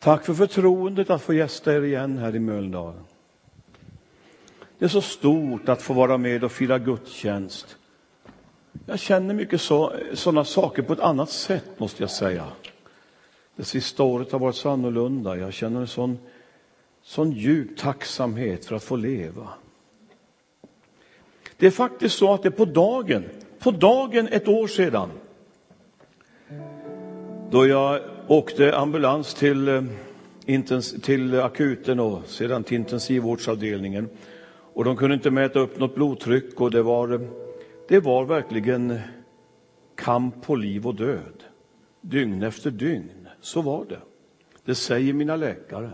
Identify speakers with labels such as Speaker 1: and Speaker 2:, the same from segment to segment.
Speaker 1: Tack för förtroendet att få gästa er igen här i Mölndal. Det är så stort att få vara med och fira gudstjänst. Jag känner mycket så, sådana saker på ett annat sätt, måste jag säga. Det sista året har varit så annorlunda. Jag känner en sån, sån djup tacksamhet för att få leva. Det är faktiskt så att det på dagen, på dagen ett år sedan, då jag åkte ambulans till, eh, till akuten och sedan till intensivvårdsavdelningen. Och de kunde inte mäta upp något blodtryck och det var, eh, det var verkligen eh, kamp på liv och död. Dygn efter dygn, så var det. Det säger mina läkare.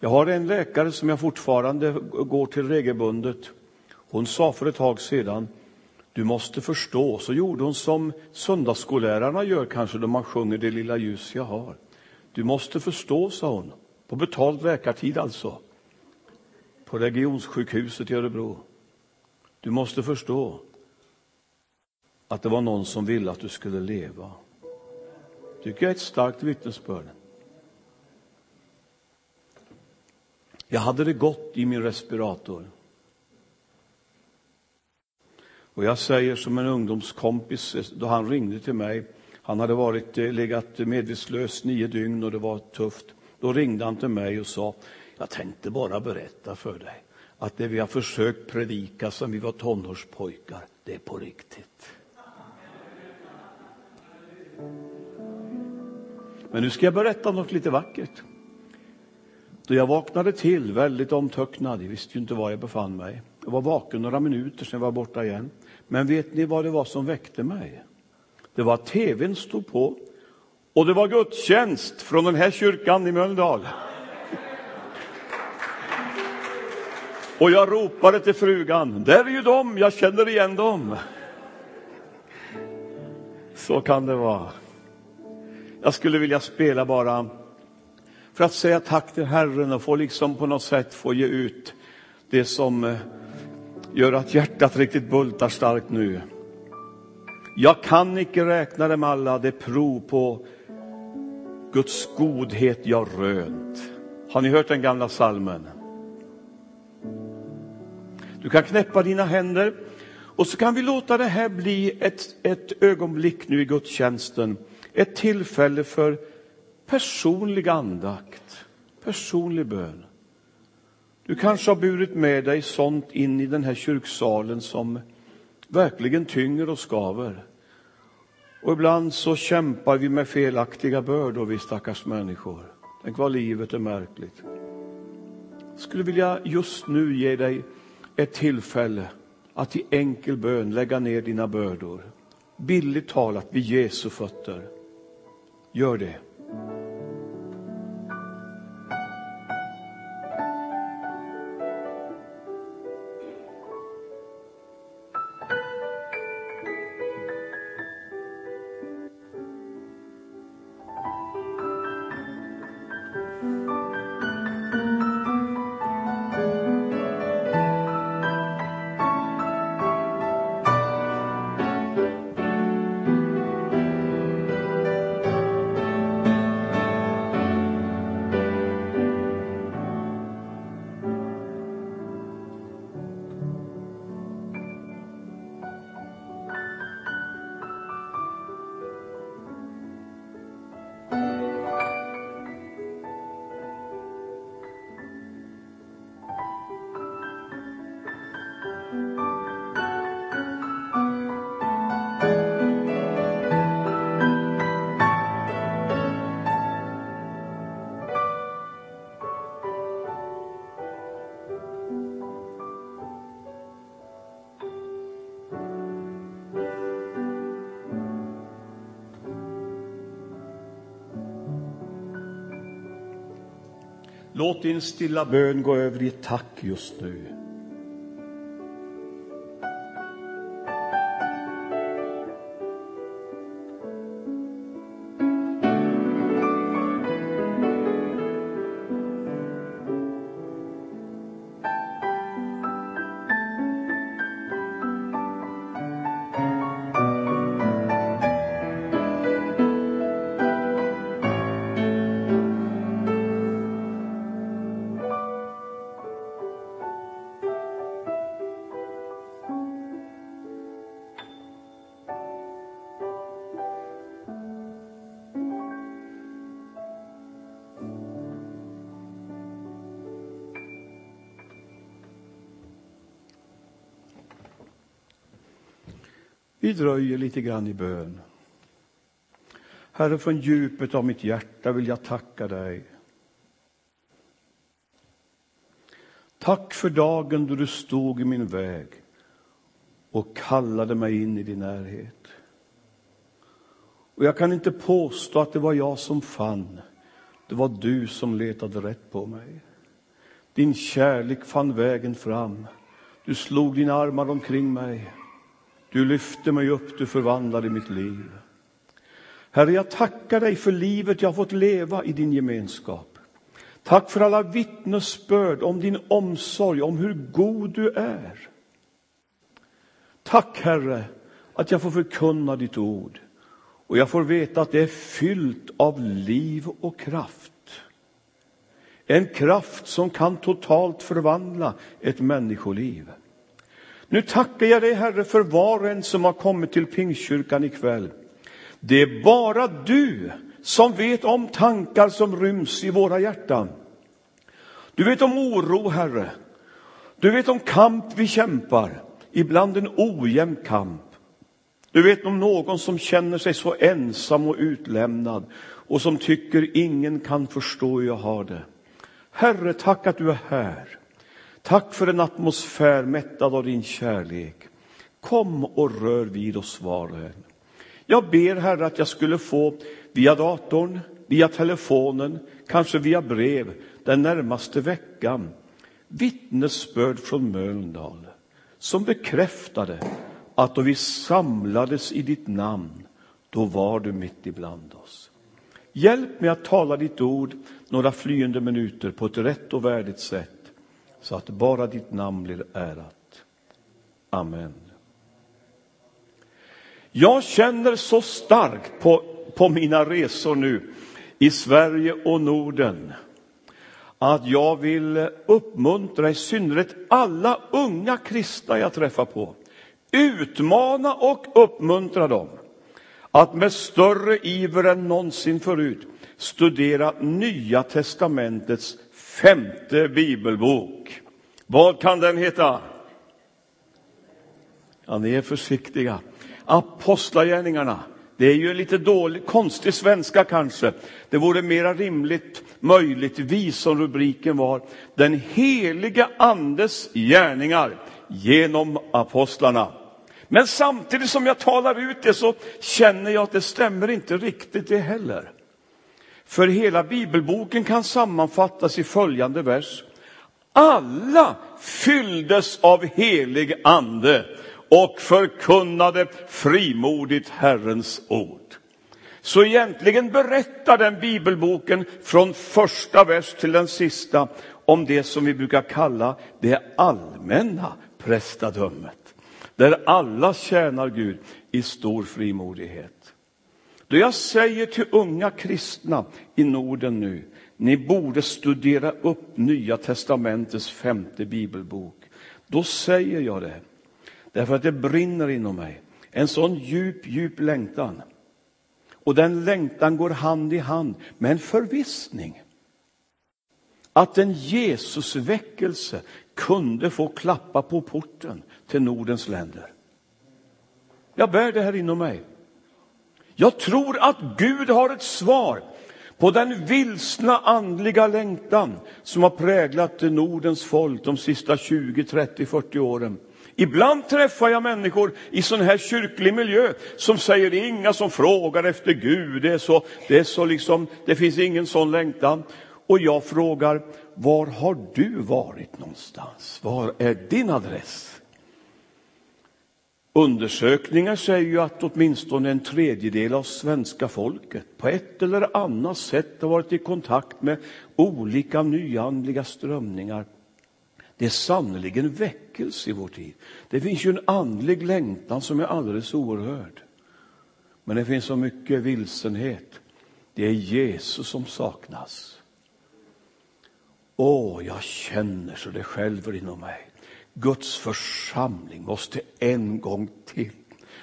Speaker 1: Jag har en läkare som jag fortfarande går till regelbundet. Hon sa för ett tag sedan, du måste förstå. Så gjorde hon som söndagsskollärarna gör kanske då man sjunger Det lilla ljus jag har. Du måste förstå, sa hon, på betald läkartid alltså, på regionssjukhuset i Örebro. Du måste förstå att det var någon som ville att du skulle leva. tycker jag är ett starkt vittnesbörd. Jag hade det gott i min respirator. Och jag säger som en ungdomskompis då han ringde till mig. Han hade varit, eh, legat medvetslös nio dygn och det var tufft. Då ringde han till mig och sa, jag tänkte bara berätta för dig att det vi har försökt predika som vi var tonårspojkar, det är på riktigt. Men nu ska jag berätta något lite vackert. Då jag vaknade till, väldigt omtöcknad, jag visste ju inte var jag befann mig. Jag var vaken några minuter, sen var jag borta igen. Men vet ni vad det var som väckte mig? Det var att tvn stod på och det var gudstjänst från den här kyrkan i Mölndal. Och jag ropade till frugan, där är ju de, jag känner igen dem. Så kan det vara. Jag skulle vilja spela bara för att säga tack till Herren och få liksom på något sätt få ge ut det som eh, gör att hjärtat riktigt bultar starkt nu. Jag kan icke räkna dem alla, det prov på Guds godhet jag rönt. Har ni hört den gamla salmen? Du kan knäppa dina händer och så kan vi låta det här bli ett, ett ögonblick nu i gudstjänsten. Ett tillfälle för personlig andakt, personlig bön. Du kanske har burit med dig sånt in i den här kyrksalen som verkligen tynger och skaver. Och ibland så kämpar vi med felaktiga bördor, vi stackars människor. Tänk vad livet är märkligt. Jag skulle vilja just nu ge dig ett tillfälle att i enkel bön lägga ner dina bördor. Billigt talat vid Jesu fötter. Gör det. Låt din stilla bön gå över i ett tack just nu. Vi dröjer lite grann i bön. Herre, från djupet av mitt hjärta vill jag tacka dig. Tack för dagen då du stod i min väg och kallade mig in i din närhet. Och jag kan inte påstå att det var jag som fann. Det var du som letade rätt på mig. Din kärlek fann vägen fram. Du slog dina armar omkring mig. Du lyfte mig upp, du förvandlade mitt liv. Herre, jag tackar dig för livet jag fått leva i din gemenskap. Tack för alla vittnesbörd om din omsorg, om hur god du är. Tack, Herre, att jag får förkunna ditt ord och jag får veta att det är fyllt av liv och kraft. En kraft som kan totalt förvandla ett människoliv. Nu tackar jag dig, Herre, för var och en som har kommit till Pingstkyrkan ikväll. Det är bara du som vet om tankar som ryms i våra hjärtan. Du vet om oro, Herre. Du vet om kamp vi kämpar, ibland en ojämn kamp. Du vet om någon som känner sig så ensam och utlämnad och som tycker ingen kan förstå hur jag har det. Herre, tack att du är här. Tack för en atmosfär mättad av din kärlek. Kom och rör vid oss var och en. Jag ber, Herre, att jag skulle få via datorn, via telefonen, kanske via brev den närmaste veckan vittnesbörd från Mölndal som bekräftade att då vi samlades i ditt namn, då var du mitt ibland oss. Hjälp mig att tala ditt ord några flyende minuter på ett rätt och värdigt sätt så att bara ditt namn blir ärat. Amen. Jag känner så starkt på, på mina resor nu i Sverige och Norden att jag vill uppmuntra i synnerhet alla unga kristna jag träffar på. Utmana och uppmuntra dem att med större iver än någonsin förut studera Nya testamentets femte bibelbok. Vad kan den heta? Ja, ni är försiktiga. Apostlagärningarna. Det är ju lite dålig, konstig svenska kanske. Det vore mera rimligt, möjligtvis, som rubriken var, Den heliga andes gärningar genom apostlarna. Men samtidigt som jag talar ut det så känner jag att det stämmer inte riktigt det heller. För hela bibelboken kan sammanfattas i följande vers. Alla fylldes av helig ande och förkunnade frimodigt Herrens ord. Så egentligen berättar den bibelboken från första vers till den sista om det som vi brukar kalla det allmänna prästadömet. Där alla tjänar Gud i stor frimodighet. Då jag säger till unga kristna i Norden nu, ni borde studera upp Nya testamentets femte bibelbok. Då säger jag det Därför att det brinner inom mig. En sån djup, djup längtan. Och den längtan går hand i hand med en förvissning. Att en Jesusväckelse kunde få klappa på porten till Nordens länder. Jag bär det här inom mig. Jag tror att Gud har ett svar på den vilsna andliga längtan som har präglat Nordens folk de sista 20, 30, 40 åren. Ibland träffar jag människor i sån här kyrklig miljö som säger det är inga som frågar efter Gud, det är så, det är så liksom, det finns ingen sån längtan. Och jag frågar, var har du varit någonstans? Var är din adress? Undersökningar säger ju att åtminstone en tredjedel av svenska folket på ett eller annat sätt har varit i kontakt med olika nyandliga strömningar det är sannerligen väckelse i vår tid. Det finns ju en andlig längtan som är alldeles oerhörd. Men det finns så mycket vilsenhet. Det är Jesus som saknas. Åh, jag känner så det skälver inom mig. Guds församling måste en gång till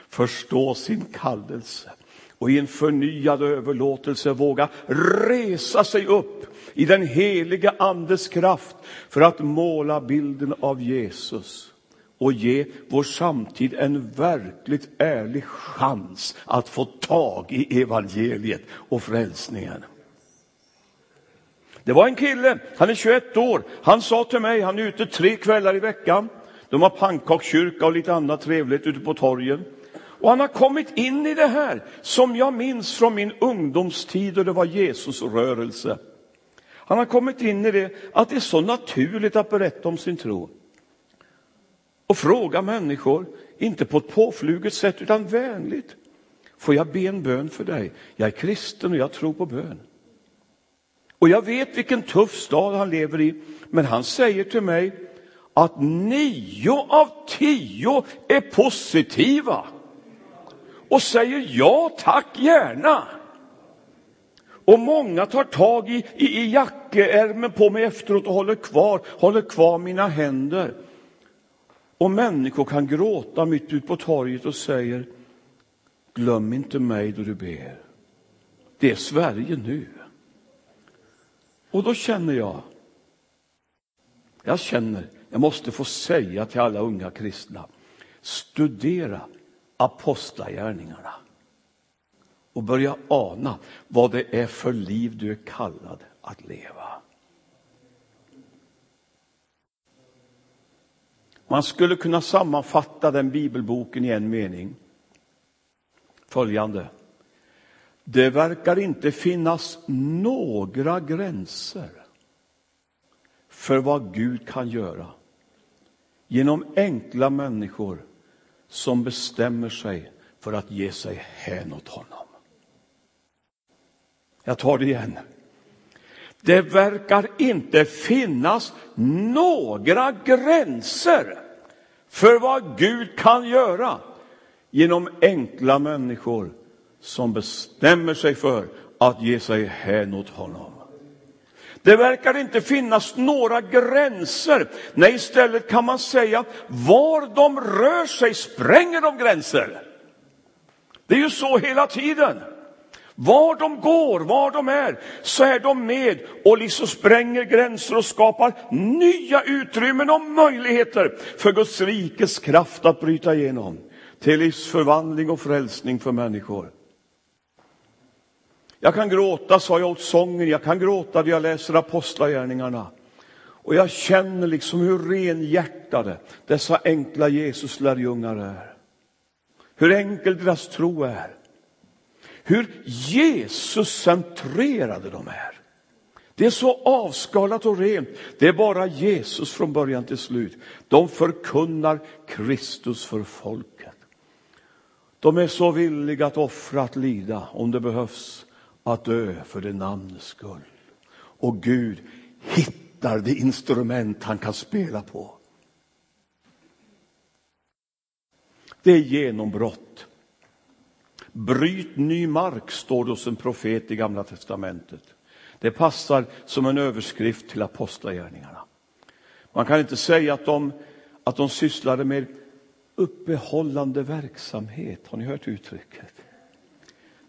Speaker 1: förstå sin kallelse och i en förnyad överlåtelse våga resa sig upp i den heliga Andes kraft för att måla bilden av Jesus och ge vår samtid en verkligt ärlig chans att få tag i evangeliet och frälsningen. Det var en kille, han är 21 år, han sa till mig, han är ute tre kvällar i veckan. De har pannkakskyrka och lite annat trevligt ute på torgen. Och han har kommit in i det här som jag minns från min ungdomstid och det var Jesusrörelse. Han har kommit in i det att det är så naturligt att berätta om sin tro. Och fråga människor, inte på ett påfluget sätt utan vänligt. Får jag be en bön för dig? Jag är kristen och jag tror på bön. Och jag vet vilken tuff stad han lever i, men han säger till mig att nio av tio är positiva och säger ja tack gärna. Och många tar tag i, i, i jackeärmen på mig efteråt och håller kvar, håller kvar mina händer. Och människor kan gråta mitt ute på torget och säger glöm inte mig då du ber. Det är Sverige nu. Och då känner jag, jag känner, jag måste få säga till alla unga kristna, studera apostlagärningarna och börja ana vad det är för liv du är kallad att leva. Man skulle kunna sammanfatta den bibelboken i en mening. Följande. Det verkar inte finnas några gränser för vad Gud kan göra genom enkla människor som bestämmer sig för att ge sig hän åt honom. Jag tar det igen. Det verkar inte finnas några gränser för vad Gud kan göra genom enkla människor som bestämmer sig för att ge sig hän åt honom. Det verkar inte finnas några gränser. Nej, istället kan man säga var de rör sig spränger de gränser. Det är ju så hela tiden. Var de går, var de är, så är de med och liksom spränger gränser och skapar nya utrymmen och möjligheter för Guds rikes kraft att bryta igenom till livsförvandling och frälsning för människor. Jag kan gråta, sa jag åt sången, jag kan gråta när jag läser apostlagärningarna. Och jag känner liksom hur renhjärtade dessa enkla Jesuslärjungar är. Hur enkel deras tro är. Hur Jesuscentrerade de är. Det är så avskalat och rent. Det är bara Jesus från början till slut. De förkunnar Kristus för folket. De är så villiga att offra, att lida om det behövs att dö för det namnets skull. Och Gud hittar det instrument han kan spela på. Det är genombrott. Bryt ny mark, står det hos en profet i Gamla testamentet. Det passar som en överskrift till apostlagärningarna. Man kan inte säga att de, att de sysslade med uppehållande verksamhet. Har ni hört uttrycket?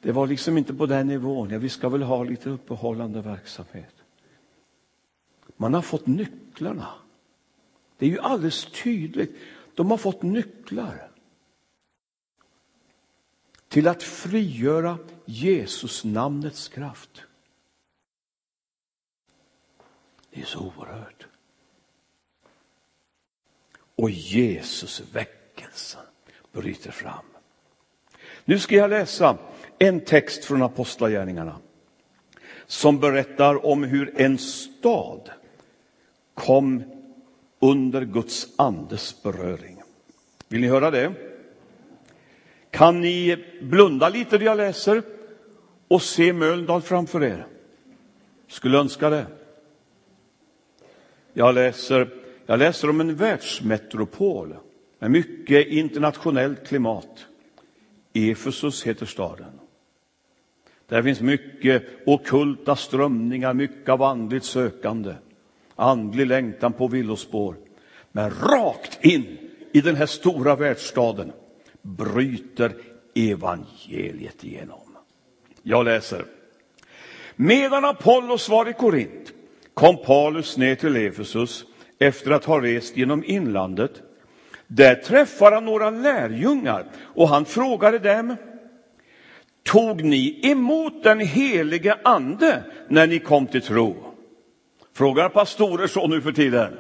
Speaker 1: Det var liksom inte på den nivån. Ja, vi ska väl ha lite uppehållande verksamhet. Man har fått nycklarna. Det är ju alldeles tydligt. De har fått nycklar till att frigöra Jesus namnets kraft. Det är så oerhört. Och Jesus väckelsen bryter fram. Nu ska jag läsa en text från Apostlagärningarna som berättar om hur en stad kom under Guds andes beröring. Vill ni höra det? Kan ni blunda lite när jag läser och se Mölndal framför er? Skulle önska det. Jag läser, jag läser om en världsmetropol med mycket internationellt klimat. Efesus heter staden. Där finns mycket okulta strömningar, mycket av andligt sökande, andlig längtan på villospår. Men rakt in i den här stora världsstaden bryter evangeliet igenom. Jag läser. Medan Apollos var i Korint kom Paulus ner till Efesus efter att ha rest genom inlandet. Där träffade han några lärjungar och han frågade dem Tog ni emot den helige ande när ni kom till tro? Frågar pastorer så nu för tiden.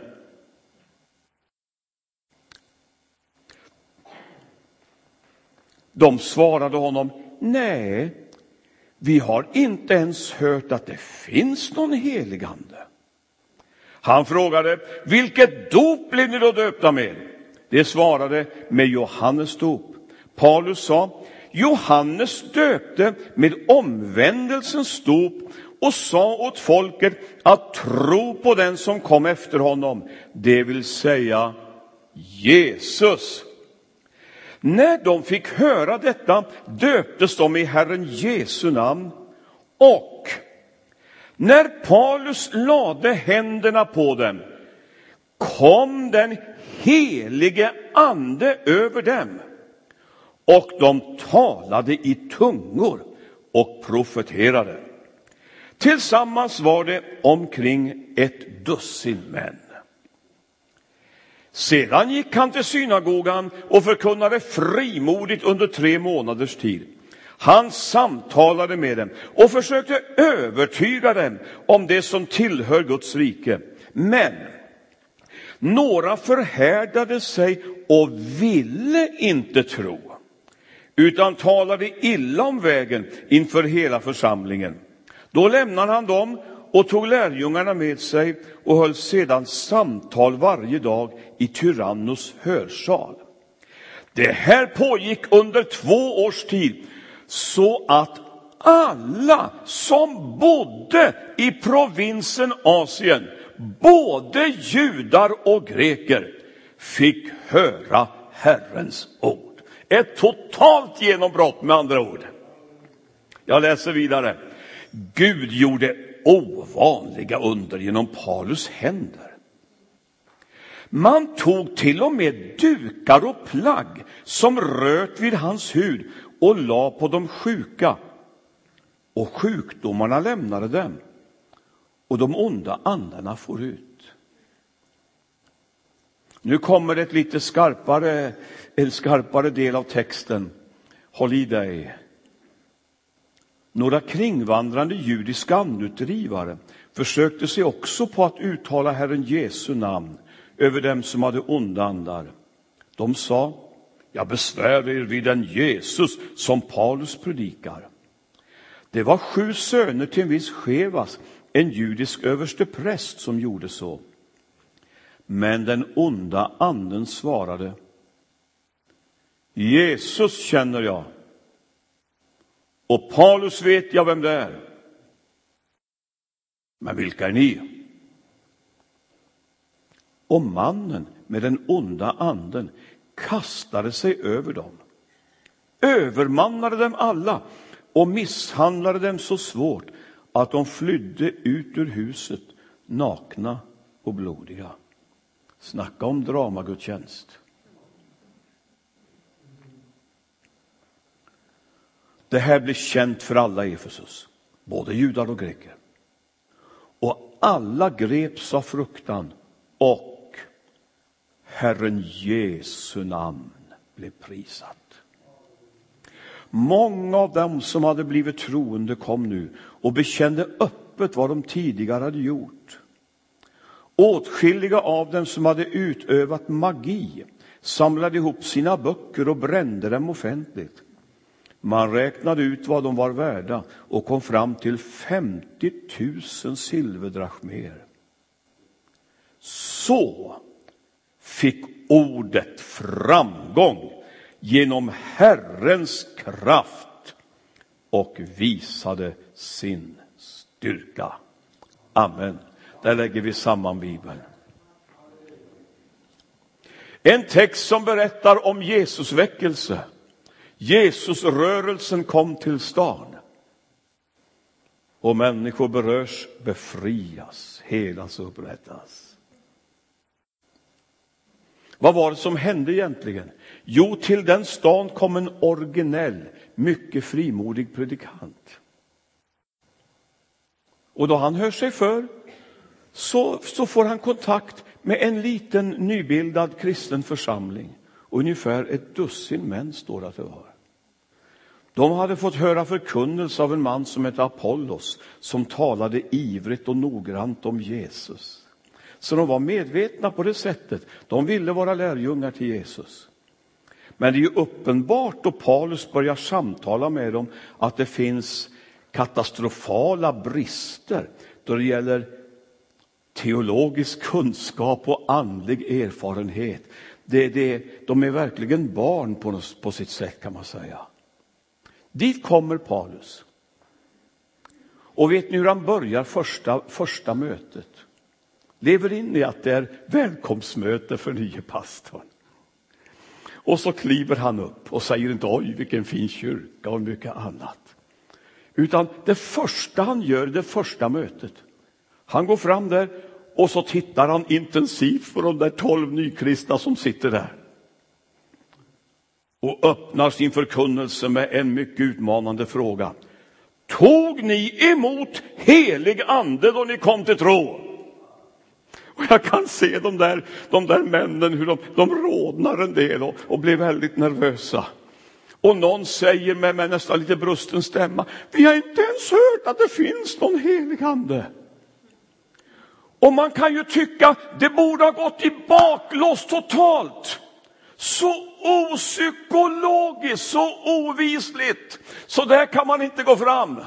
Speaker 1: De svarade honom, nej, vi har inte ens hört att det finns någon heligande. Han frågade, vilket dop blev ni då döpta med? Det svarade, med Johannes dop. Paulus sa, Johannes döpte med omvändelsens dop och sa åt folket att tro på den som kom efter honom, det vill säga Jesus. När de fick höra detta döptes de i Herren Jesu namn och när Paulus lade händerna på dem kom den helige ande över dem och de talade i tungor och profeterade. Tillsammans var det omkring ett dussin män. Sedan gick han till synagogan och förkunnade frimodigt under tre månaders tid. Han samtalade med dem och försökte övertyga dem om det som tillhör Guds rike. Men några förhärdade sig och ville inte tro, utan talade illa om vägen inför hela församlingen. Då lämnade han dem och tog lärjungarna med sig och höll sedan samtal varje dag i Tyrannos hörsal. Det här pågick under två års tid så att alla som bodde i provinsen Asien, både judar och greker, fick höra Herrens ord. Ett totalt genombrott med andra ord. Jag läser vidare. Gud gjorde ovanliga under genom Paulus händer. Man tog till och med dukar och plagg som röt vid hans hud och la på de sjuka. Och sjukdomarna lämnade dem och de onda andarna for ut. Nu kommer ett lite skarpare, en skarpare del av texten. Håll i dig. Några kringvandrande judiska andutdrivare försökte sig också på att uttala Herren Jesu namn över dem som hade onda andar. De sa, jag besvär er vid den Jesus som Paulus predikar. Det var sju söner till en viss Chevas, en judisk överstepräst, som gjorde så. Men den onda anden svarade, Jesus känner jag och Paulus vet jag vem det är. Men vilka är ni? Och mannen med den onda anden kastade sig över dem, övermannade dem alla och misshandlade dem så svårt att de flydde ut ur huset nakna och blodiga. Snacka om dramagudstjänst. Det här blev känt för alla i Efesus, både judar och greker. Och alla greps av fruktan och Herren Jesu namn blev prisat. Många av dem som hade blivit troende kom nu och bekände öppet vad de tidigare hade gjort. Åtskilliga av dem som hade utövat magi samlade ihop sina böcker och brände dem offentligt. Man räknade ut vad de var värda och kom fram till 50 000 silverdrachmer. Så fick ordet framgång genom Herrens kraft och visade sin styrka. Amen. Där lägger vi samman Bibeln. En text som berättar om Jesus väckelse. Jesusrörelsen kom till stan. Och människor berörs, befrias, helas och upprättas. Vad var det som hände egentligen? Jo, till den stan kom en originell, mycket frimodig predikant. Och då han hör sig för så, så får han kontakt med en liten nybildad kristen församling Ungefär ett dussin män står det att det var. De hade fått höra förkunnelse av en man som hette Apollos, som talade ivrigt och noggrant om Jesus. Så de var medvetna på det sättet. De ville vara lärjungar till Jesus. Men det är ju uppenbart då Paulus börjar samtala med dem att det finns katastrofala brister då det gäller teologisk kunskap och andlig erfarenhet. Det, det, de är verkligen barn på, på sitt sätt kan man säga. Dit kommer Paulus. Och vet ni hur han börjar första, första mötet? Lever in i att det är välkomstmöte för nye pastorn. Och så kliver han upp och säger inte oj vilken fin kyrka och mycket annat. Utan det första han gör, det första mötet, han går fram där och så tittar han intensivt på de där tolv nykristna som sitter där. Och öppnar sin förkunnelse med en mycket utmanande fråga. Tog ni emot helig ande då ni kom till tro? Och jag kan se de där, de där männen hur de, de rodnar en del och, och blir väldigt nervösa. Och någon säger med, med nästan lite brusten stämma, vi har inte ens hört att det finns någon helig ande. Och man kan ju tycka det borde ha gått i baklås totalt. Så opsykologiskt, så ovisligt. Så där kan man inte gå fram.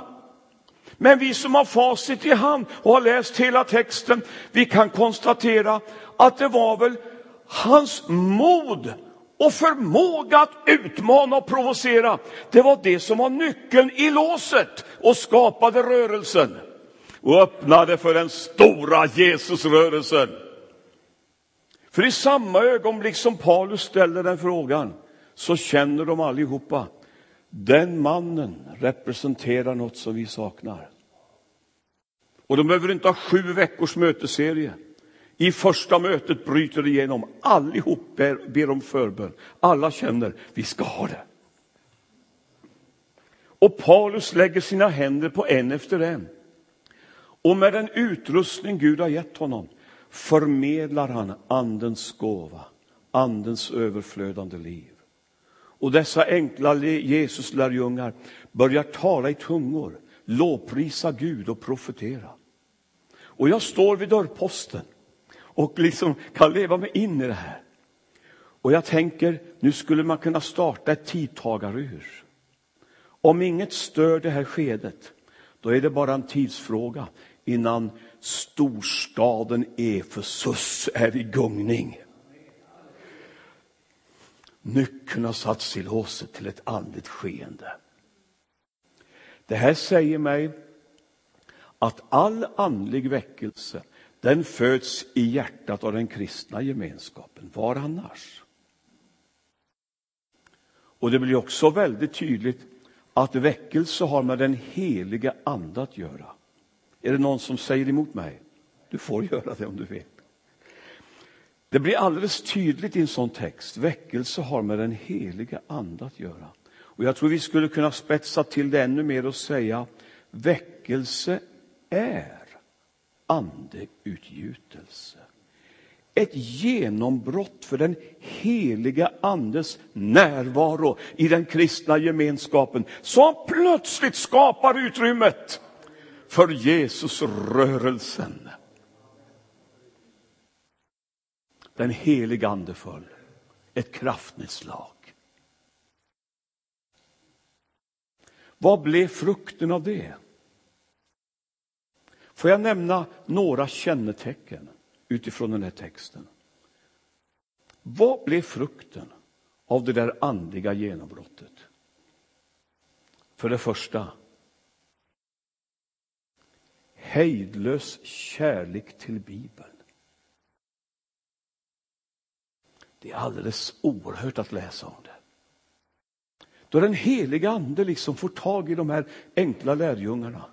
Speaker 1: Men vi som har facit i hand och har läst hela texten, vi kan konstatera att det var väl hans mod och förmåga att utmana och provocera. Det var det som var nyckeln i låset och skapade rörelsen och öppnade för den stora Jesusrörelsen. För i samma ögonblick som Paulus ställer den frågan så känner de allihopa den mannen representerar något som vi saknar. Och de behöver inte ha sju veckors mötesserie. I första mötet bryter det igenom. Allihop ber, ber om förbön. Alla känner, vi ska ha det. Och Paulus lägger sina händer på en efter en. Och med den utrustning Gud har gett honom förmedlar han andens gåva, andens överflödande liv. Och dessa enkla Jesus-lärjungar börjar tala i tungor, lovprisa Gud och profetera. Och jag står vid dörrposten och liksom kan leva mig in i det här. Och jag tänker, nu skulle man kunna starta ett tidtagarur. Om inget stör det här skedet, då är det bara en tidsfråga innan storstaden Efesus är i gungning. Nyckeln har satts i låset till ett andligt skeende. Det här säger mig att all andlig väckelse den föds i hjärtat av den kristna gemenskapen. Var annars? Och det blir också väldigt tydligt att väckelse har med den heliga ande att göra. Är det någon som säger emot mig? Du får göra det om du vill. Det blir alldeles tydligt i en sån text. Väckelse har med den heliga ande att göra. Och jag tror vi skulle kunna spetsa till det ännu mer och säga väckelse är andeutgjutelse. Ett genombrott för den heliga andes närvaro i den kristna gemenskapen som plötsligt skapar utrymmet för Jesusrörelsen. Den heliga ande föll, ett kraftnedslag. Vad blev frukten av det? Får jag nämna några kännetecken utifrån den här texten? Vad blev frukten av det där andliga genombrottet? För det första, hejdlös kärlek till Bibeln. Det är alldeles oerhört att läsa om det. Då den heliga ande liksom får tag i de här enkla lärjungarna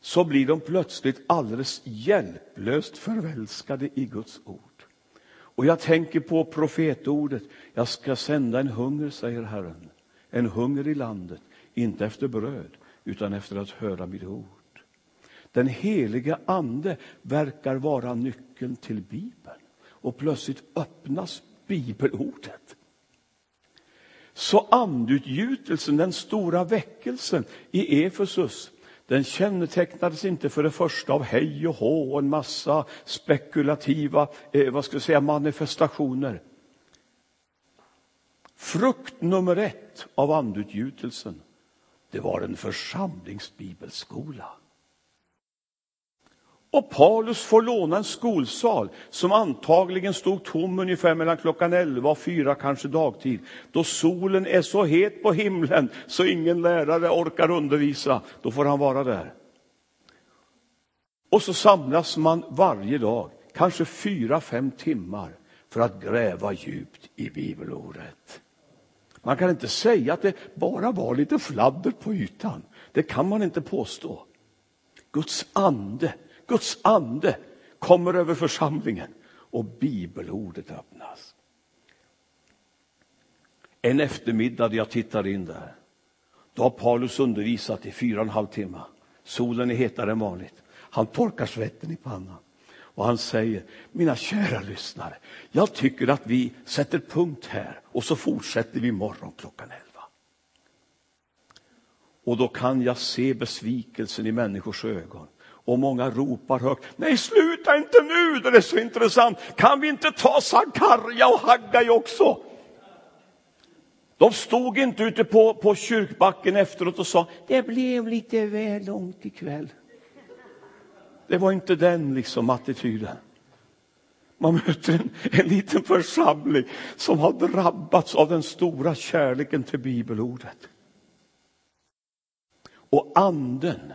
Speaker 1: så blir de plötsligt alldeles hjälplöst förälskade i Guds ord. Och jag tänker på profetordet. Jag ska sända en hunger, säger Herren. En hunger i landet, inte efter bröd, utan efter att höra mitt ord. Den heliga ande verkar vara nyckeln till Bibeln. Och plötsligt öppnas bibelordet. Så andutgjutelsen, den stora väckelsen i Efesus, den kännetecknades inte för det första av hej och hå och en massa spekulativa eh, vad ska jag säga, manifestationer. Frukt nummer ett av andutgjutelsen, det var en församlingsbibelskola. Och Paulus får låna en skolsal som antagligen stod tom ungefär mellan klockan 11 och 4, kanske dagtid, då solen är så het på himlen så ingen lärare orkar undervisa. Då får han vara där. Och så samlas man varje dag, kanske fyra, fem timmar, för att gräva djupt i bibelordet. Man kan inte säga att det bara var lite fladder på ytan. Det kan man inte påstå. Guds ande Guds ande kommer över församlingen och bibelordet öppnas. En eftermiddag jag tittar in där, då har Paulus undervisat i fyra och en halv timme. Solen är hetare än vanligt. Han torkar svetten i pannan och han säger, mina kära lyssnare, jag tycker att vi sätter punkt här och så fortsätter vi imorgon klockan elva. Och då kan jag se besvikelsen i människors ögon. Och många ropar högt, nej sluta inte nu, det är så intressant. Kan vi inte ta Sakarja och Haggai också? De stod inte ute på, på kyrkbacken efteråt och sa, det blev lite väl långt ikväll. Det var inte den liksom attityden. Man möter en, en liten församling som har drabbats av den stora kärleken till bibelordet. Och anden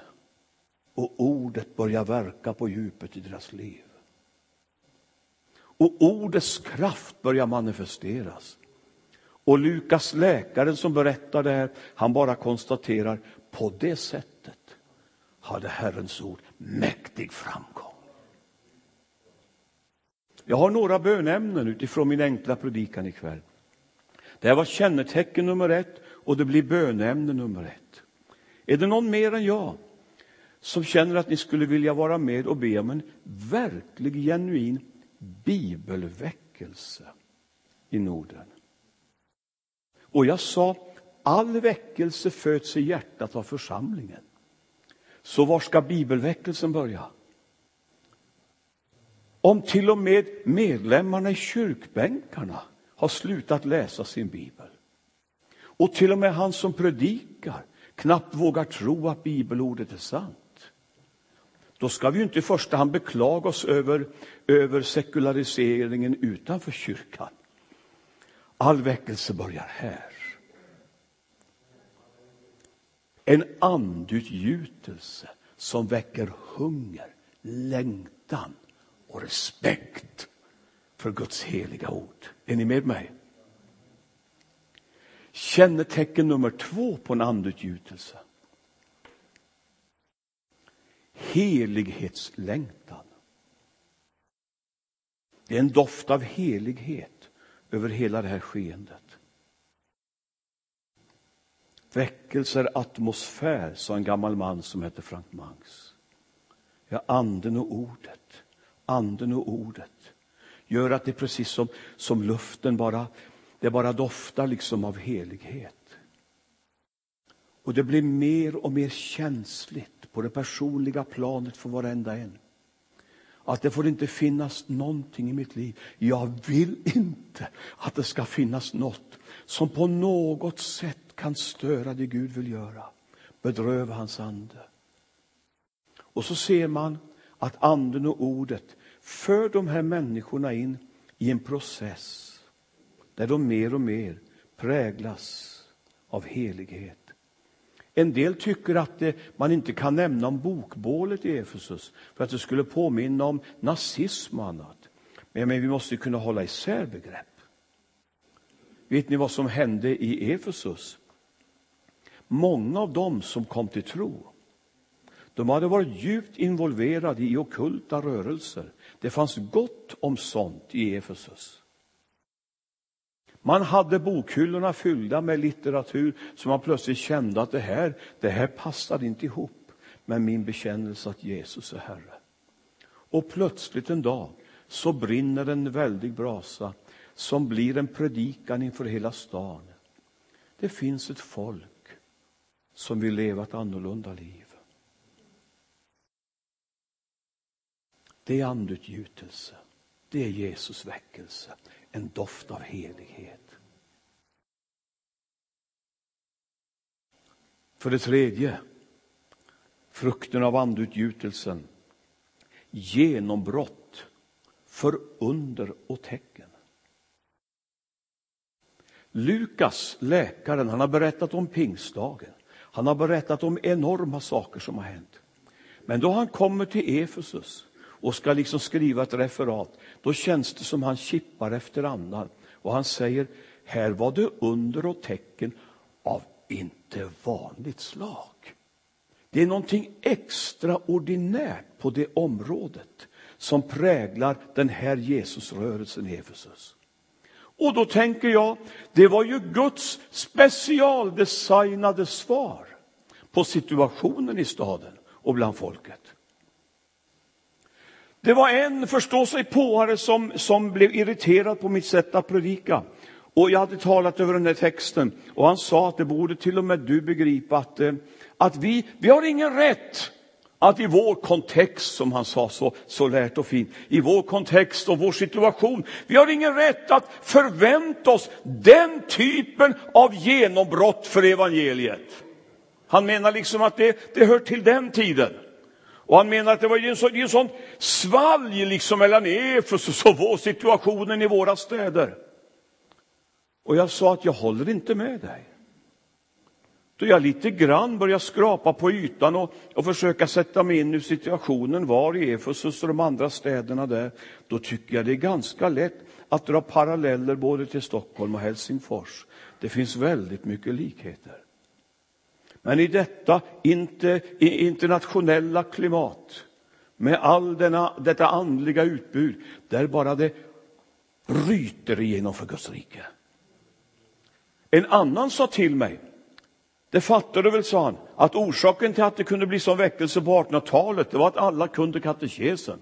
Speaker 1: och ordet börjar verka på djupet i deras liv. Och ordets kraft börjar manifesteras. Och Lukas, läkaren som berättar det här, han bara konstaterar på det sättet hade Herrens ord mäktig framgång. Jag har några bönämnen utifrån min enkla predikan ikväll. Det här var kännetecken nummer ett och det blir bönämne nummer ett. Är det någon mer än jag som känner att ni skulle vilja vara med och be om en verklig, genuin bibelväckelse i Norden. Och jag sa, all väckelse föds i hjärtat av församlingen. Så var ska bibelväckelsen börja? Om till och med medlemmarna i kyrkbänkarna har slutat läsa sin bibel och till och med han som predikar knappt vågar tro att bibelordet är sant då ska vi inte i första hand beklaga oss över, över sekulariseringen utanför kyrkan. All väckelse börjar här. En andutgjutelse som väcker hunger, längtan och respekt för Guds heliga ord. Är ni med mig? Kännetecken nummer två på en andutgjutelse helighetslängtan. Det är en doft av helighet över hela det här skeendet. Väckelser atmosfär, sa en gammal man som hette Frank Mangs. Ja, anden och ordet, anden och ordet gör att det är precis som, som luften bara, det bara doftar liksom av helighet. Och det blir mer och mer känsligt på det personliga planet för varenda en. Att det får inte finnas någonting i mitt liv. Jag vill inte att det ska finnas något som på något sätt kan störa det Gud vill göra. Bedröva hans ande. Och så ser man att anden och ordet för de här människorna in i en process där de mer och mer präglas av helighet. En del tycker att det, man inte kan nämna om bokbålet i Efesus för att det skulle påminna om nazism och annat. Men, men vi måste kunna hålla isär begrepp. Vet ni vad som hände i Efesus? Många av dem som kom till tro de hade varit djupt involverade i okulta rörelser. Det fanns gott om sånt i Efesus. Man hade bokhyllorna fyllda med litteratur som man plötsligt kände att det här, det här passade inte ihop med min bekännelse att Jesus är Herre. Och plötsligt en dag så brinner en väldig brasa som blir en predikan inför hela stan. Det finns ett folk som vill leva ett annorlunda liv. Det är andutgjutelse. Det är Jesus väckelse. En doft av helighet. För det tredje, frukten av andutgjutelsen. Genombrott för under och tecken. Lukas, läkaren, han har berättat om pingstdagen. Han har berättat om enorma saker som har hänt. Men då han kommer till Efesus och ska liksom skriva ett referat, då känns det som han kippar efter andan. Och han säger, här var det under och tecken av inte vanligt slag. Det är någonting extraordinärt på det området som präglar den här Jesusrörelsen i Efesus. Och då tänker jag, det var ju Guds specialdesignade svar på situationen i staden och bland folket. Det var en förståsigpåare som, som blev irriterad på mitt sätt att predika. Och jag hade talat över den här texten och han sa att det borde till och med du begripa att, eh, att vi, vi har ingen rätt att i vår kontext, som han sa så, så lärt och fint, i vår kontext och vår situation, vi har ingen rätt att förvänta oss den typen av genombrott för evangeliet. Han menar liksom att det, det hör till den tiden. Och han menar att det var en sån, en sån svalg liksom mellan Efesus och vår situationen i våra städer. Och jag sa att jag håller inte med dig. Då jag lite grann började skrapa på ytan och, och försöka sätta mig in i situationen var i Efesus och de andra städerna där, då tycker jag det är ganska lätt att dra paralleller både till Stockholm och Helsingfors. Det finns väldigt mycket likheter. Men i detta internationella klimat, med all denna, detta andliga utbud, där bara det ryter igenom för Guds rike. En annan sa till mig, det fattar du väl, sa han, att orsaken till att det kunde bli sån väckelse på 1800-talet, det var att alla kunde katekesen.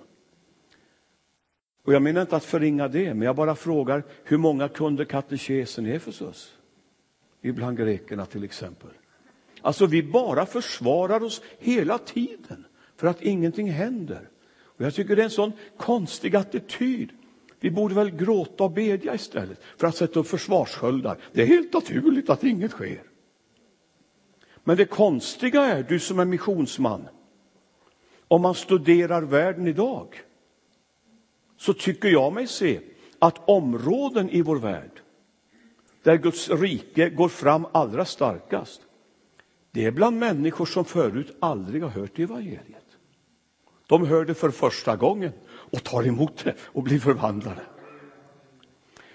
Speaker 1: Och jag menar inte att förringa det, men jag bara frågar, hur många kunde katekesen i Efesus? Ibland grekerna till exempel. Alltså vi bara försvarar oss hela tiden för att ingenting händer. Och jag tycker det är en sån konstig attityd. Vi borde väl gråta och bedja istället för att sätta upp försvarssköldar. Det är helt naturligt att inget sker. Men det konstiga är, du som är missionsman, om man studerar världen idag, så tycker jag mig se att områden i vår värld där Guds rike går fram allra starkast, det är bland människor som förut aldrig har hört evangeliet. De hör det för första gången och tar emot det och blir förvandlade.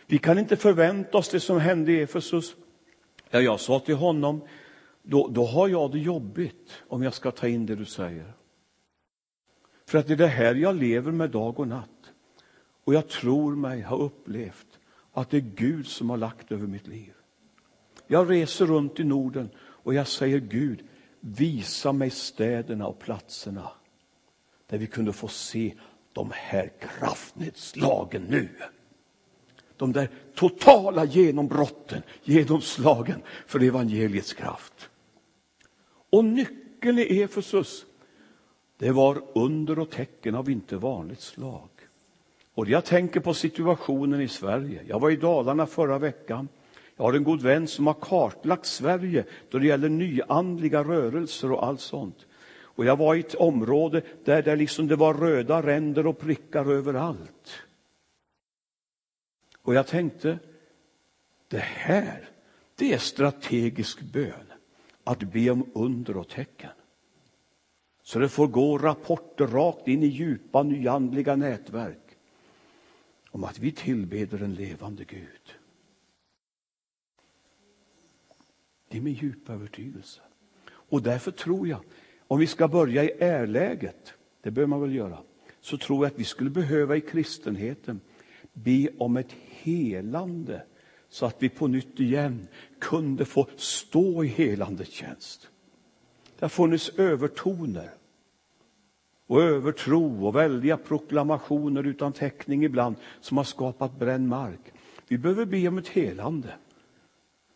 Speaker 1: Vi kan inte förvänta oss det som hände i Efesus. Ja, jag sa till honom, då, då har jag det jobbigt om jag ska ta in det du säger. För att det är det här jag lever med dag och natt. Och jag tror mig ha upplevt att det är Gud som har lagt över mitt liv. Jag reser runt i Norden och jag säger Gud, visa mig städerna och platserna där vi kunde få se de här kraftnedslagen nu. De där totala genombrotten, genomslagen för evangeliets kraft. Och nyckeln i Efesus, det var under och tecken av inte vanligt slag. Och jag tänker på situationen i Sverige. Jag var i Dalarna förra veckan. Jag har en god vän som har kartlagt Sverige då det gäller nyandliga rörelser och allt sånt. Och jag var i ett område där det, liksom det var röda ränder och prickar överallt. Och jag tänkte, det här, det är strategisk bön att be om under och tecken. Så det får gå rapporter rakt in i djupa nyandliga nätverk om att vi tillbeder en levande Gud. Det är min djupa övertygelse. Och därför tror jag, om vi ska börja i ärläget, det bör man väl göra, så tror jag att vi skulle behöva i kristenheten be om ett helande så att vi på nytt igen kunde få stå i helandets tjänst. Det har funnits övertoner och övertro och väldiga proklamationer utan täckning ibland som har skapat bränd mark. Vi behöver be om ett helande.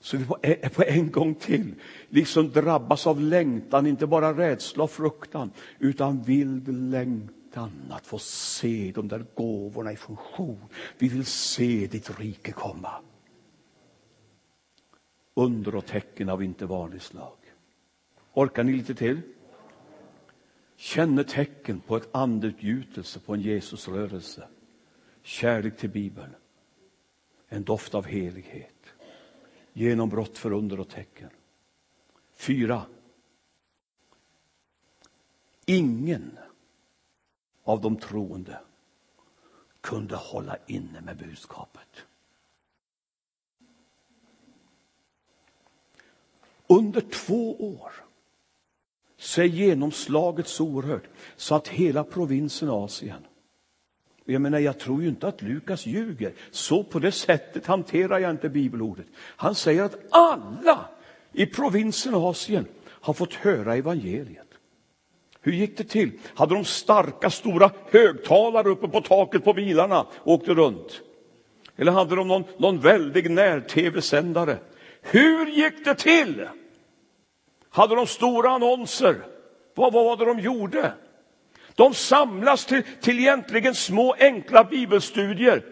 Speaker 1: Så vi är på e- en gång till liksom drabbas av längtan, inte bara rädsla och fruktan, utan vild längtan att få se de där gåvorna i funktion. Vi vill se ditt rike komma. Under och tecken av inte vanligt slag. Orkar ni lite till? Kännetecken på ett andeutgjutelse, på en Jesusrörelse. Kärlek till Bibeln. En doft av helighet genombrott för under och tecken. Fyra. Ingen av de troende kunde hålla inne med budskapet. Under två år så är genomslaget så oerhört så att hela provinsen Asien jag menar, jag tror ju inte att Lukas ljuger. Så på det sättet hanterar jag inte bibelordet. Han säger att alla i provinsen Asien har fått höra evangeliet. Hur gick det till? Hade de starka, stora högtalare uppe på taket på bilarna och åkte runt? Eller hade de någon, någon väldig när-tv-sändare? Hur gick det till? Hade de stora annonser? Vad var det de gjorde? De samlas till, till egentligen små enkla bibelstudier.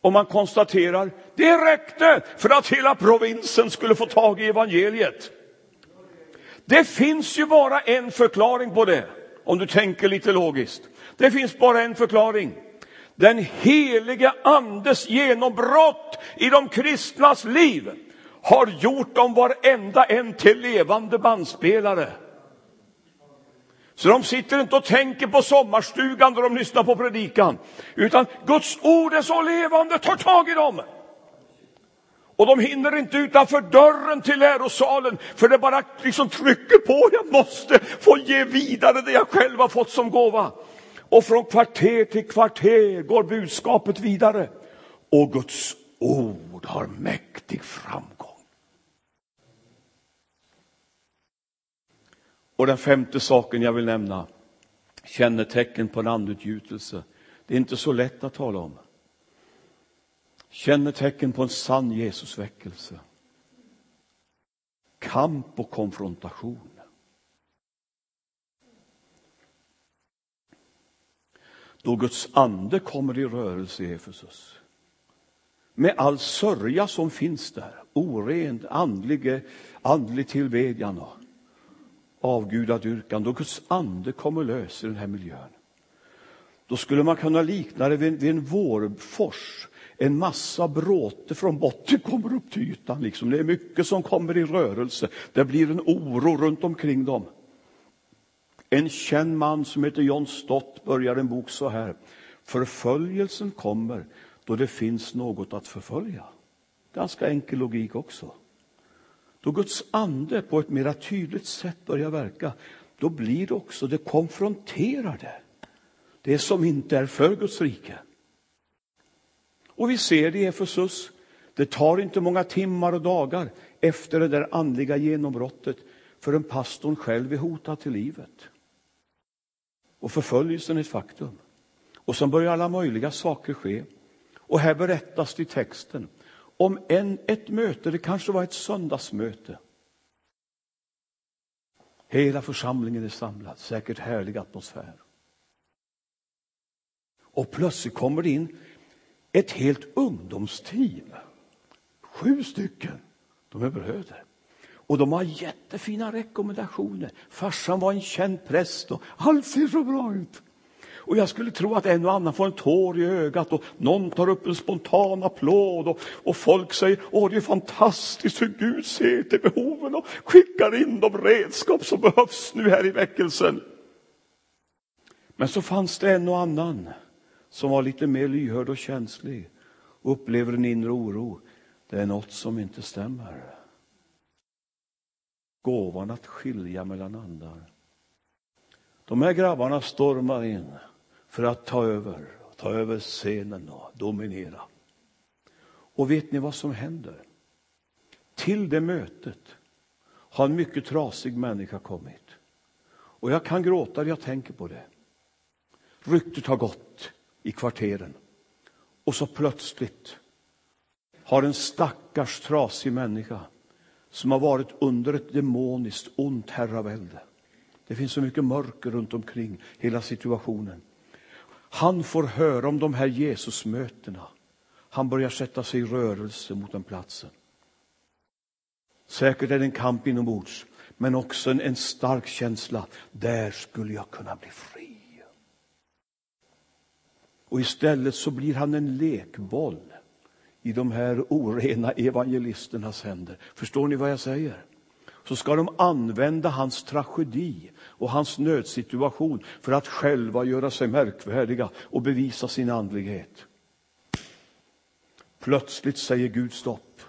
Speaker 1: Och man konstaterar, det räckte för att hela provinsen skulle få tag i evangeliet. Det finns ju bara en förklaring på det, om du tänker lite logiskt. Det finns bara en förklaring. Den heliga andes genombrott i de kristnas liv har gjort dem varenda en till levande bandspelare. Så de sitter inte och tänker på sommarstugan när de lyssnar på predikan, utan Guds ord är så levande, tar tag i dem! Och de hinner inte utanför dörren till lärosalen, för det bara liksom trycker på, jag måste få ge vidare det jag själv har fått som gåva. Och från kvarter till kvarter går budskapet vidare. Och Guds ord har mäktig framgång. Och den femte saken jag vill nämna, kännetecken på en andutgjutelse. Det är inte så lätt att tala om. Kännetecken på en sann Jesusväckelse. Kamp och konfrontation. Då Guds ande kommer i rörelse i Efesus med all sörja som finns där, orent, andlig, andlig tillbedjan avgudadyrkan, då Guds ande kommer lös i den här miljön. Då skulle man kunna likna det vid, vid en vårfors. En massa bråte från botten kommer upp till ytan. Liksom. Det är mycket som kommer i rörelse. Det blir en oro runt omkring dem. En känd man som heter John Stott börjar en bok så här. Förföljelsen kommer då det finns något att förfölja. Ganska enkel logik också. Då Guds ande på ett mera tydligt sätt börjar verka, då blir det också, det konfronterade, det som inte är för Guds rike. Och vi ser det i Efesus. Det tar inte många timmar och dagar efter det där andliga genombrottet förrän pastorn själv är hotad till livet. Och förföljelsen är ett faktum. Och sen börjar alla möjliga saker ske. Och här berättas det i texten om en, ett möte, det kanske var ett söndagsmöte. Hela församlingen är samlad, säkert härlig atmosfär. Och plötsligt kommer det in ett helt ungdomsteam. Sju stycken. De är bröder. Och de har jättefina rekommendationer. Farsan var en känd präst och allt ser så bra ut. Och jag skulle tro att en och annan får en tår i ögat och någon tar upp en spontan applåd och, och folk säger åh det är fantastiskt hur Gud ser till behoven och skickar in de redskap som behövs nu här i väckelsen. Men så fanns det en och annan som var lite mer lyhörd och känslig och upplever en inre oro. Det är något som inte stämmer. Gåvan att skilja mellan andar. De här grabbarna stormar in för att ta över, ta över scenen och dominera. Och vet ni vad som händer? Till det mötet har en mycket trasig människa kommit. Och jag kan gråta när jag tänker på det. Ryktet har gått i kvarteren. Och så plötsligt har en stackars trasig människa som har varit under ett demoniskt ont herravälde. Det finns så mycket mörker runt omkring hela situationen. Han får höra om de här Jesusmötena. Han börjar sätta sig i rörelse mot den platsen. Säkert är det en kamp inombords, men också en, en stark känsla. Där skulle jag kunna bli fri. Och istället så blir han en lekboll i de här orena evangelisternas händer. Förstår ni vad jag säger? Så ska de använda hans tragedi och hans nödsituation för att själva göra sig märkvärdiga och bevisa sin andlighet. Plötsligt säger Gud stopp.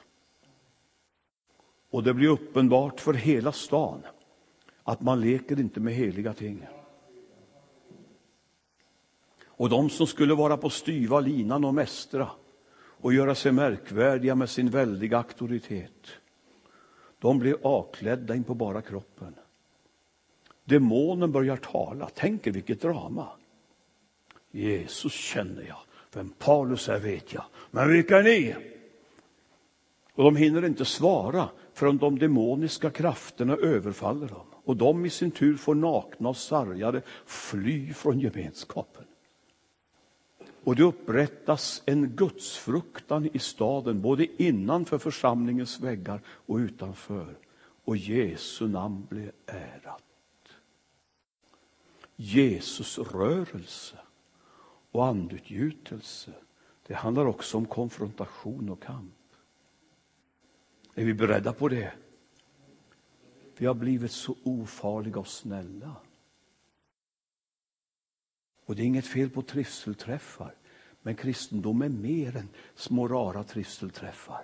Speaker 1: Och det blir uppenbart för hela stan att man leker inte med heliga ting. Och de som skulle vara på styva linan och mästra och göra sig märkvärdiga med sin väldiga auktoritet, de blir avklädda in på bara kroppen. Demonen börjar tala. Tänk er vilket drama. Jesus känner jag. Vem Paulus är vet jag. Men vilka är ni? Och de hinner inte svara förrän de demoniska krafterna överfaller dem. Och de i sin tur får nakna och sargade fly från gemenskapen. Och det upprättas en gudsfruktan i staden, både innanför församlingens väggar och utanför. Och Jesu namn blev ärat. Jesusrörelse och andutgjutelse, det handlar också om konfrontation och kamp. Är vi beredda på det? Vi har blivit så ofarliga och snälla. Och det är inget fel på trivselträffar, men kristendom är mer än små rara trivselträffar.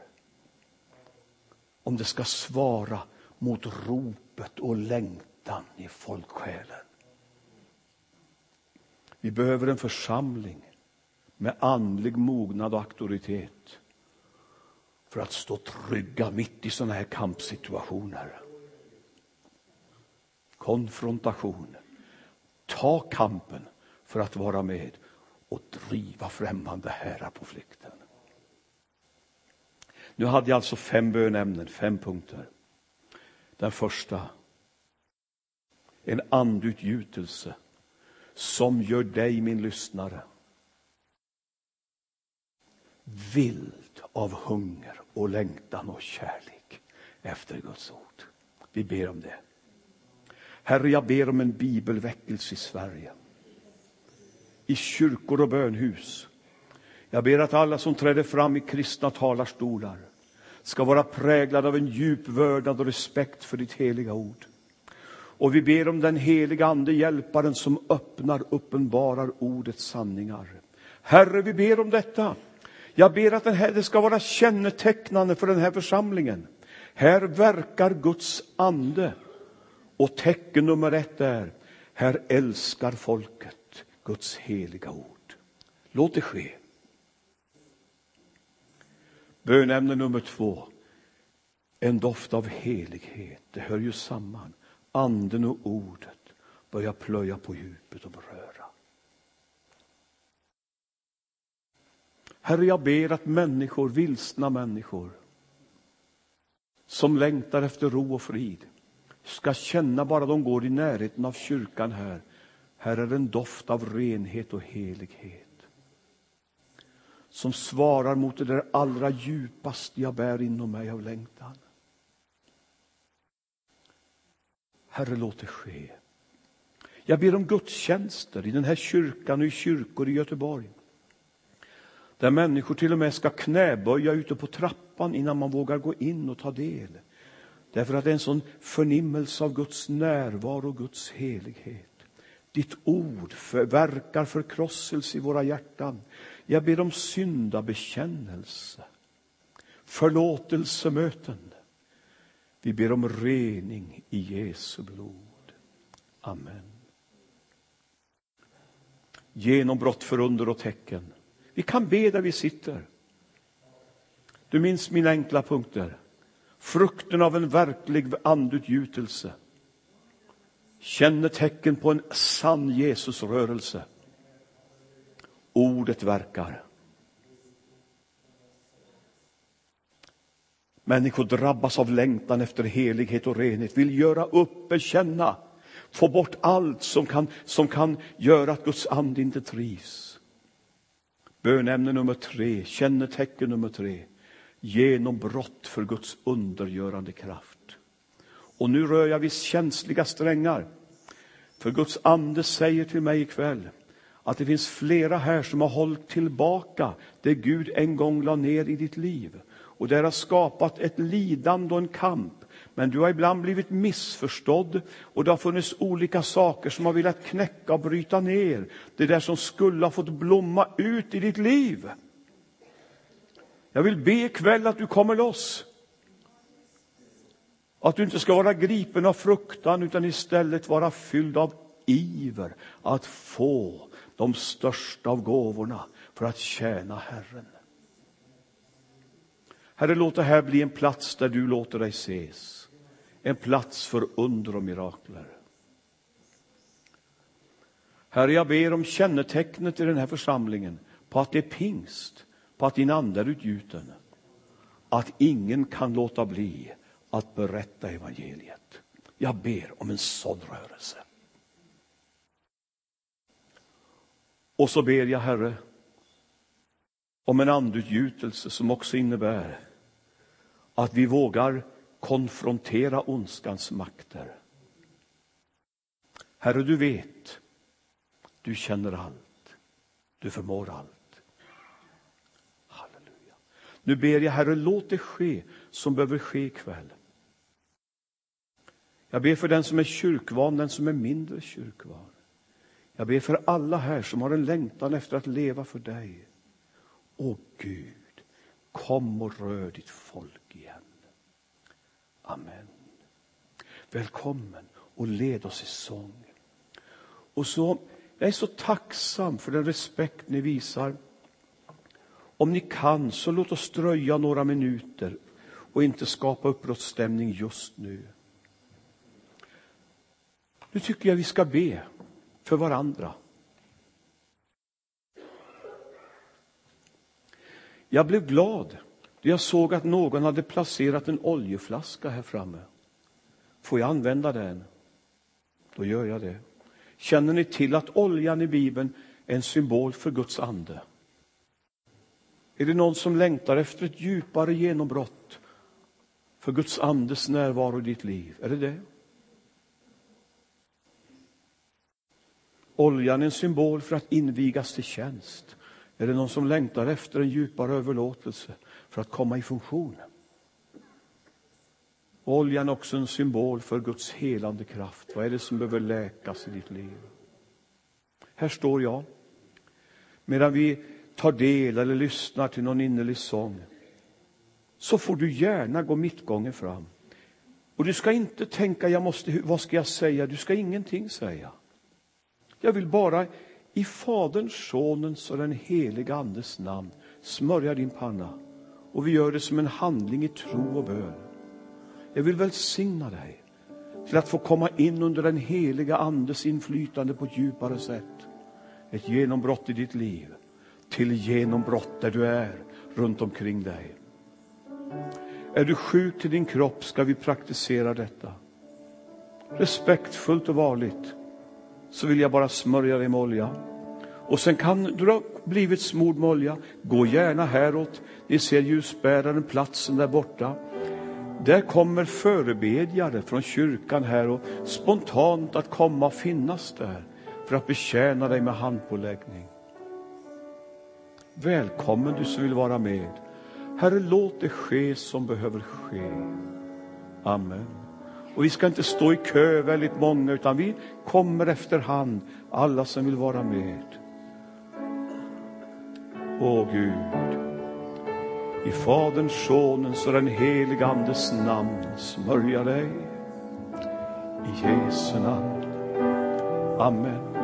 Speaker 1: Om det ska svara mot ropet och längtan i folksjälen. Vi behöver en församling med andlig mognad och auktoritet för att stå trygga mitt i sådana här kampsituationer. Konfrontation. Ta kampen för att vara med och driva främmande herrar på flykten. Nu hade jag alltså fem bönämnen, fem punkter. Den första, en andutgjutelse som gör dig, min lyssnare, vild av hunger och längtan och kärlek efter Guds ord. Vi ber om det. Herre, jag ber om en bibelväckelse i Sverige i kyrkor och bönhus. Jag ber att alla som träder fram i kristna talarstolar ska vara präglade av en djup vördnad och respekt för ditt heliga ord. Och vi ber om den heliga Ande, hjälparen som öppnar, uppenbarar ordets sanningar. Herre, vi ber om detta. Jag ber att den här, det ska vara kännetecknande för den här församlingen. Här verkar Guds ande. Och tecken nummer ett är, här älskar folket. Guds heliga ord. Låt det ske. Bönämne nummer två. En doft av helighet. Det hör ju samman. Anden och ordet börjar plöja på djupet och beröra. Herre, jag ber att människor, vilsna människor som längtar efter ro och frid ska känna bara de går i närheten av kyrkan här här är en doft av renhet och helighet som svarar mot det där allra djupaste jag bär inom mig av längtan. Herre, låt det ske. Jag ber om gudstjänster i den här kyrkan och i kyrkor i Göteborg. Där människor till och med ska knäböja ute på trappan innan man vågar gå in och ta del. Därför att det är en sån förnimmelse av Guds närvaro och Guds helighet. Ditt ord verkar förkrosselse i våra hjärtan. Jag ber om syndabekännelse, förlåtelsemöten. Vi ber om rening i Jesu blod. Amen. Genombrott för under och tecken. Vi kan be där vi sitter. Du minns mina enkla punkter. Frukten av en verklig andutgjutelse kännetecken på en sann Jesusrörelse. Ordet verkar. Människor drabbas av längtan efter helighet och renhet, vill göra upp, bekänna, få bort allt som kan, som kan göra att Guds ande inte trivs. Bönämne nummer tre, kännetecken nummer tre, genombrott för Guds undergörande kraft. Och nu rör jag vid känsliga strängar. För Guds ande säger till mig ikväll att det finns flera här som har hållit tillbaka det Gud en gång la ner i ditt liv. Och det har skapat ett lidande och en kamp. Men du har ibland blivit missförstådd och det har funnits olika saker som har velat knäcka och bryta ner det där som skulle ha fått blomma ut i ditt liv. Jag vill be ikväll att du kommer loss. Att du inte ska vara gripen av fruktan utan istället vara fylld av iver att få de största av gåvorna för att tjäna Herren. Herre, låt det här bli en plats där du låter dig ses. En plats för under och mirakler. Herre, jag ber om kännetecknet i den här församlingen på att det är pingst, på att din ande är utgjuten. Att ingen kan låta bli att berätta evangeliet. Jag ber om en sån rörelse. Och så ber jag, Herre, om en andutgjutelse som också innebär att vi vågar konfrontera ondskans makter. Herre, du vet, du känner allt, du förmår allt. Halleluja. Nu ber jag, Herre, låt det ske som behöver ske ikväll. Jag ber för den som är kyrkvan, den som är mindre kyrkvan. Jag ber för alla här som har en längtan efter att leva för dig. Åh Gud, kom och rör ditt folk igen. Amen. Välkommen och led oss i sång. Och så, jag är så tacksam för den respekt ni visar. Om ni kan, så låt oss dröja några minuter och inte skapa uppbrottsstämning just nu. Nu tycker jag vi ska be för varandra. Jag blev glad då jag såg att någon hade placerat en oljeflaska här framme. Får jag använda den? Då gör jag det. Känner ni till att oljan i Bibeln är en symbol för Guds ande? Är det någon som längtar efter ett djupare genombrott för Guds andes närvaro i ditt liv? Är det det? Oljan är en symbol för att invigas till tjänst. Är det någon som längtar efter en djupare överlåtelse för att komma i funktion? Oljan är också en symbol för Guds helande kraft. Vad är det som behöver läkas i ditt liv? Här står jag. Medan vi tar del eller lyssnar till någon innerlig sång så får du gärna gå mittgången fram. Och du ska inte tänka, jag måste, vad ska jag säga? Du ska ingenting säga. Jag vill bara i Faderns, Sonens och den helige Andes namn smörja din panna. Och vi gör det som en handling i tro och bön. Jag vill välsigna dig till att få komma in under den heliga Andes inflytande på ett djupare sätt. Ett genombrott i ditt liv, till genombrott där du är, runt omkring dig. Är du sjuk till din kropp ska vi praktisera detta. Respektfullt och varligt så vill jag bara smörja dig med olja. Och sen kan du ha blivit smord med olja, gå gärna häråt. Ni ser ljusbäraren, platsen där borta. Där kommer förebedjare från kyrkan här och spontant att komma och finnas där för att betjäna dig med handpåläggning. Välkommen du som vill vara med. Herre, låt det ske som behöver ske. Amen. Och vi ska inte stå i kö väldigt många, utan vi kommer efterhand, alla som vill vara med. Åh Gud, i Faderns, Sonens och den helige Andes namn smörja dig. I Jesu namn. Amen.